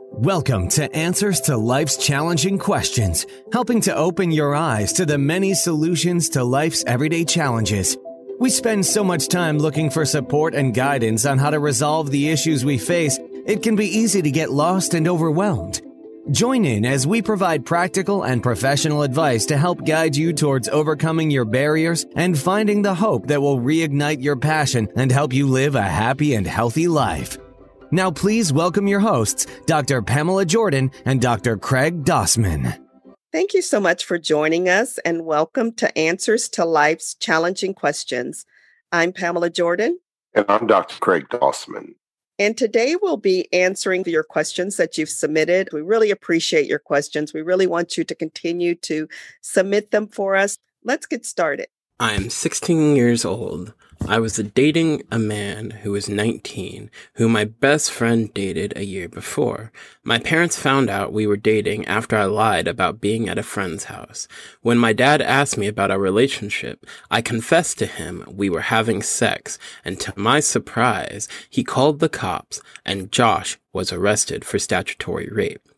Welcome to Answers to Life's Challenging Questions, helping to open your eyes to the many solutions to life's everyday challenges. We spend so much time looking for support and guidance on how to resolve the issues we face, it can be easy to get lost and overwhelmed. Join in as we provide practical and professional advice to help guide you towards overcoming your barriers and finding the hope that will reignite your passion and help you live a happy and healthy life. Now, please welcome your hosts, Dr. Pamela Jordan and Dr. Craig Dossman. Thank you so much for joining us and welcome to Answers to Life's Challenging Questions. I'm Pamela Jordan. And I'm Dr. Craig Dossman. And today we'll be answering your questions that you've submitted. We really appreciate your questions. We really want you to continue to submit them for us. Let's get started. I'm 16 years old. I was dating a man who was 19, who my best friend dated a year before. My parents found out we were dating after I lied about being at a friend's house. When my dad asked me about our relationship, I confessed to him we were having sex, and to my surprise, he called the cops, and Josh was arrested for statutory rape.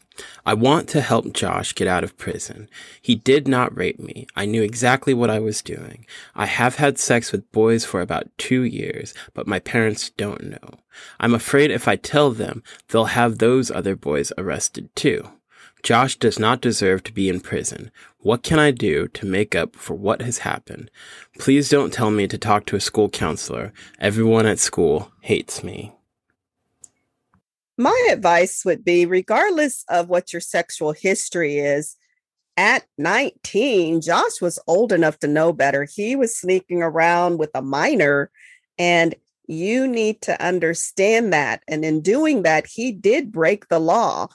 I want to help Josh get out of prison. He did not rape me. I knew exactly what I was doing. I have had sex with boys for about two years, but my parents don't know. I'm afraid if I tell them, they'll have those other boys arrested too. Josh does not deserve to be in prison. What can I do to make up for what has happened? Please don't tell me to talk to a school counselor. Everyone at school hates me. My advice would be regardless of what your sexual history is, at 19, Josh was old enough to know better. He was sneaking around with a minor, and you need to understand that. And in doing that, he did break the law.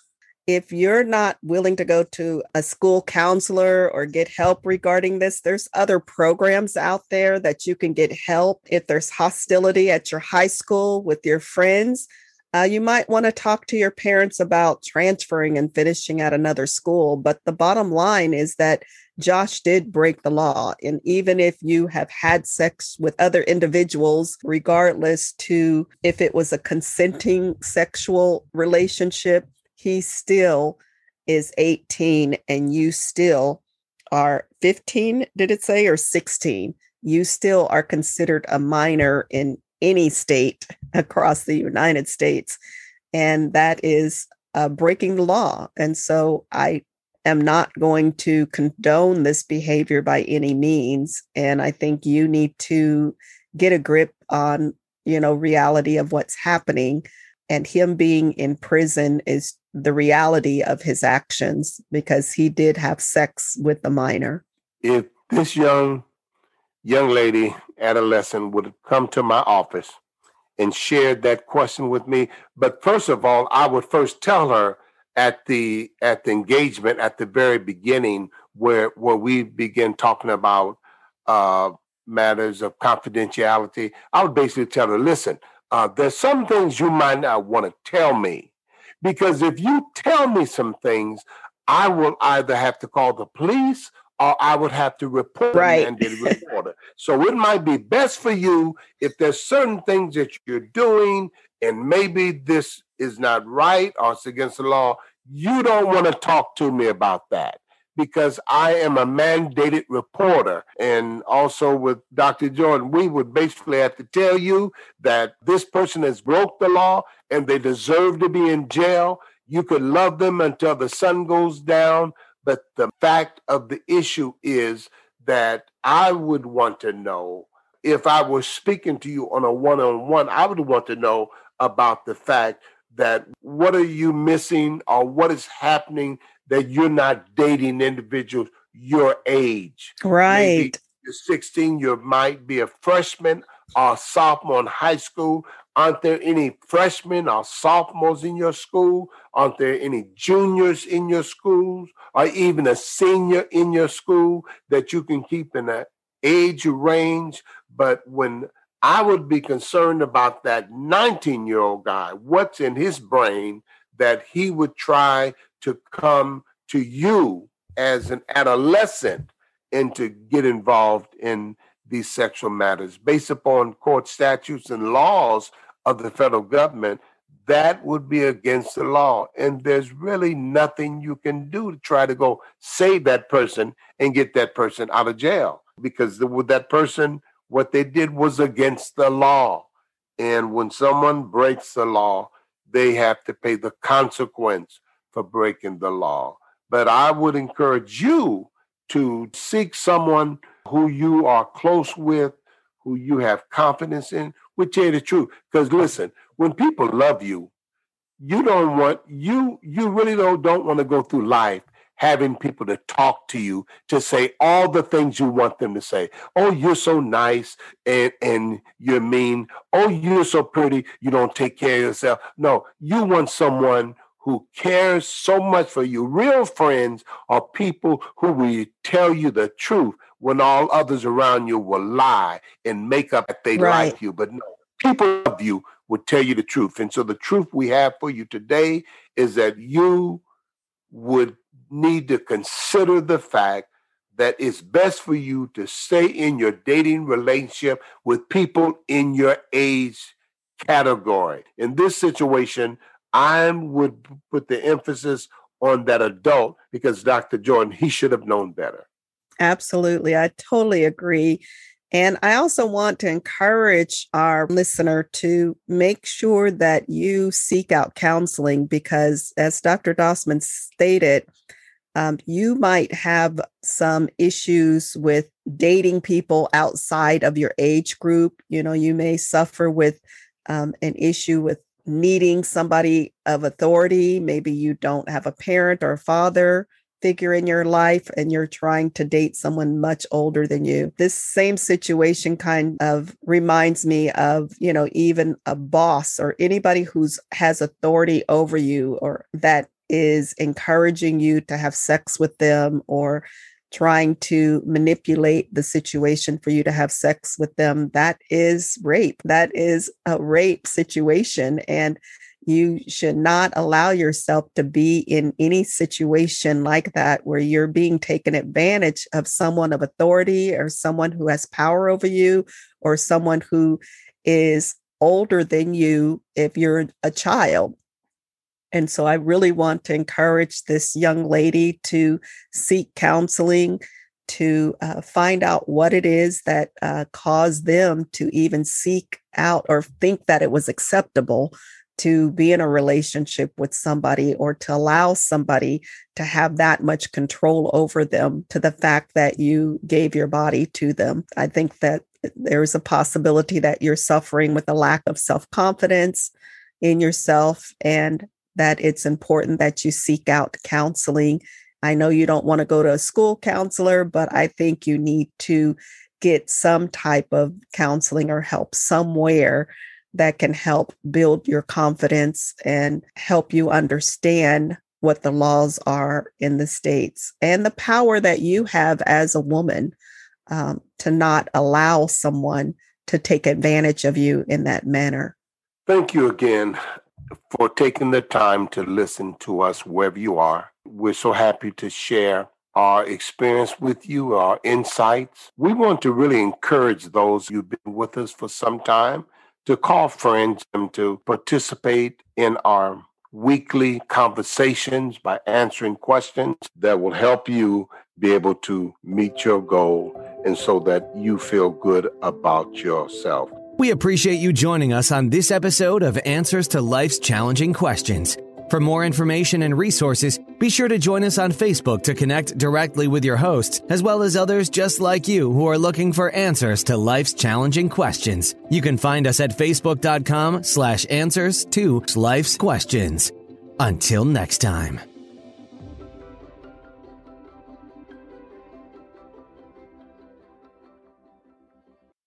If you're not willing to go to a school counselor or get help regarding this, there's other programs out there that you can get help. If there's hostility at your high school with your friends, uh, you might want to talk to your parents about transferring and finishing at another school. But the bottom line is that Josh did break the law. And even if you have had sex with other individuals, regardless to if it was a consenting sexual relationship, he still is 18 and you still are 15, did it say, or 16? You still are considered a minor in any state across the United States. And that is uh, breaking the law. And so I am not going to condone this behavior by any means. And I think you need to get a grip on, you know, reality of what's happening. And him being in prison is the reality of his actions because he did have sex with the minor. If this young young lady, adolescent, would come to my office and shared that question with me. But first of all, I would first tell her at the at the engagement at the very beginning where where we begin talking about uh, matters of confidentiality. I would basically tell her, listen, uh, there's some things you might not want to tell me because if you tell me some things, I will either have to call the police or I would have to report right. and reporter. so it might be best for you if there's certain things that you're doing and maybe this is not right or it's against the law. You don't want to talk to me about that because I am a mandated reporter. And also with Dr. Jordan, we would basically have to tell you that this person has broke the law and they deserve to be in jail. You could love them until the sun goes down, but the fact of the issue is that I would want to know if I was speaking to you on a one on one, I would want to know about the fact that what are you missing or what is happening that you're not dating individuals your age. Right. You're 16, you might be a freshman or sophomore in high school. Aren't there any freshmen or sophomores in your school? Aren't there any juniors in your schools or even a senior in your school that you can keep in that age range? But when I would be concerned about that 19 year old guy, what's in his brain that he would try to come to you as an adolescent and to get involved in these sexual matters based upon court statutes and laws of the federal government that would be against the law. And there's really nothing you can do to try to go save that person and get that person out of jail because the, with that person, what they did was against the law. And when someone breaks the law, they have to pay the consequence for breaking the law. But I would encourage you to seek someone who you are close with, who you have confidence in, would tell you the truth. Because listen, when people love you, you don't want you you really don't don't want to go through life having people to talk to you to say all the things you want them to say. Oh, you're so nice and and you're mean. Oh, you're so pretty, you don't take care of yourself. No, you want someone who cares so much for you. Real friends are people who will tell you the truth when all others around you will lie and make up that they right. like you. But no, people of you would tell you the truth. And so the truth we have for you today is that you would need to consider the fact that it's best for you to stay in your dating relationship with people in your age category. In this situation, I would put the emphasis on that adult because Dr. Jordan, he should have known better. Absolutely. I totally agree. And I also want to encourage our listener to make sure that you seek out counseling because, as Dr. Dossman stated, um, you might have some issues with dating people outside of your age group. You know, you may suffer with um, an issue with needing somebody of authority. Maybe you don't have a parent or a father figure in your life and you're trying to date someone much older than you. This same situation kind of reminds me of, you know, even a boss or anybody who's has authority over you or that is encouraging you to have sex with them or trying to manipulate the situation for you to have sex with them, that is rape. That is a rape situation. And you should not allow yourself to be in any situation like that where you're being taken advantage of someone of authority or someone who has power over you or someone who is older than you if you're a child. And so I really want to encourage this young lady to seek counseling, to uh, find out what it is that uh, caused them to even seek out or think that it was acceptable to be in a relationship with somebody or to allow somebody to have that much control over them to the fact that you gave your body to them. I think that there's a possibility that you're suffering with a lack of self confidence in yourself and that it's important that you seek out counseling. I know you don't want to go to a school counselor, but I think you need to get some type of counseling or help somewhere that can help build your confidence and help you understand what the laws are in the states and the power that you have as a woman um, to not allow someone to take advantage of you in that manner. Thank you again for taking the time to listen to us wherever you are. We're so happy to share our experience with you, our insights. We want to really encourage those who've been with us for some time to call friends and to participate in our weekly conversations by answering questions that will help you be able to meet your goal and so that you feel good about yourself. We appreciate you joining us on this episode of Answers to Life's Challenging Questions. For more information and resources, be sure to join us on Facebook to connect directly with your hosts, as well as others just like you who are looking for answers to life's challenging questions. You can find us at facebook.com slash answers to life's questions. Until next time.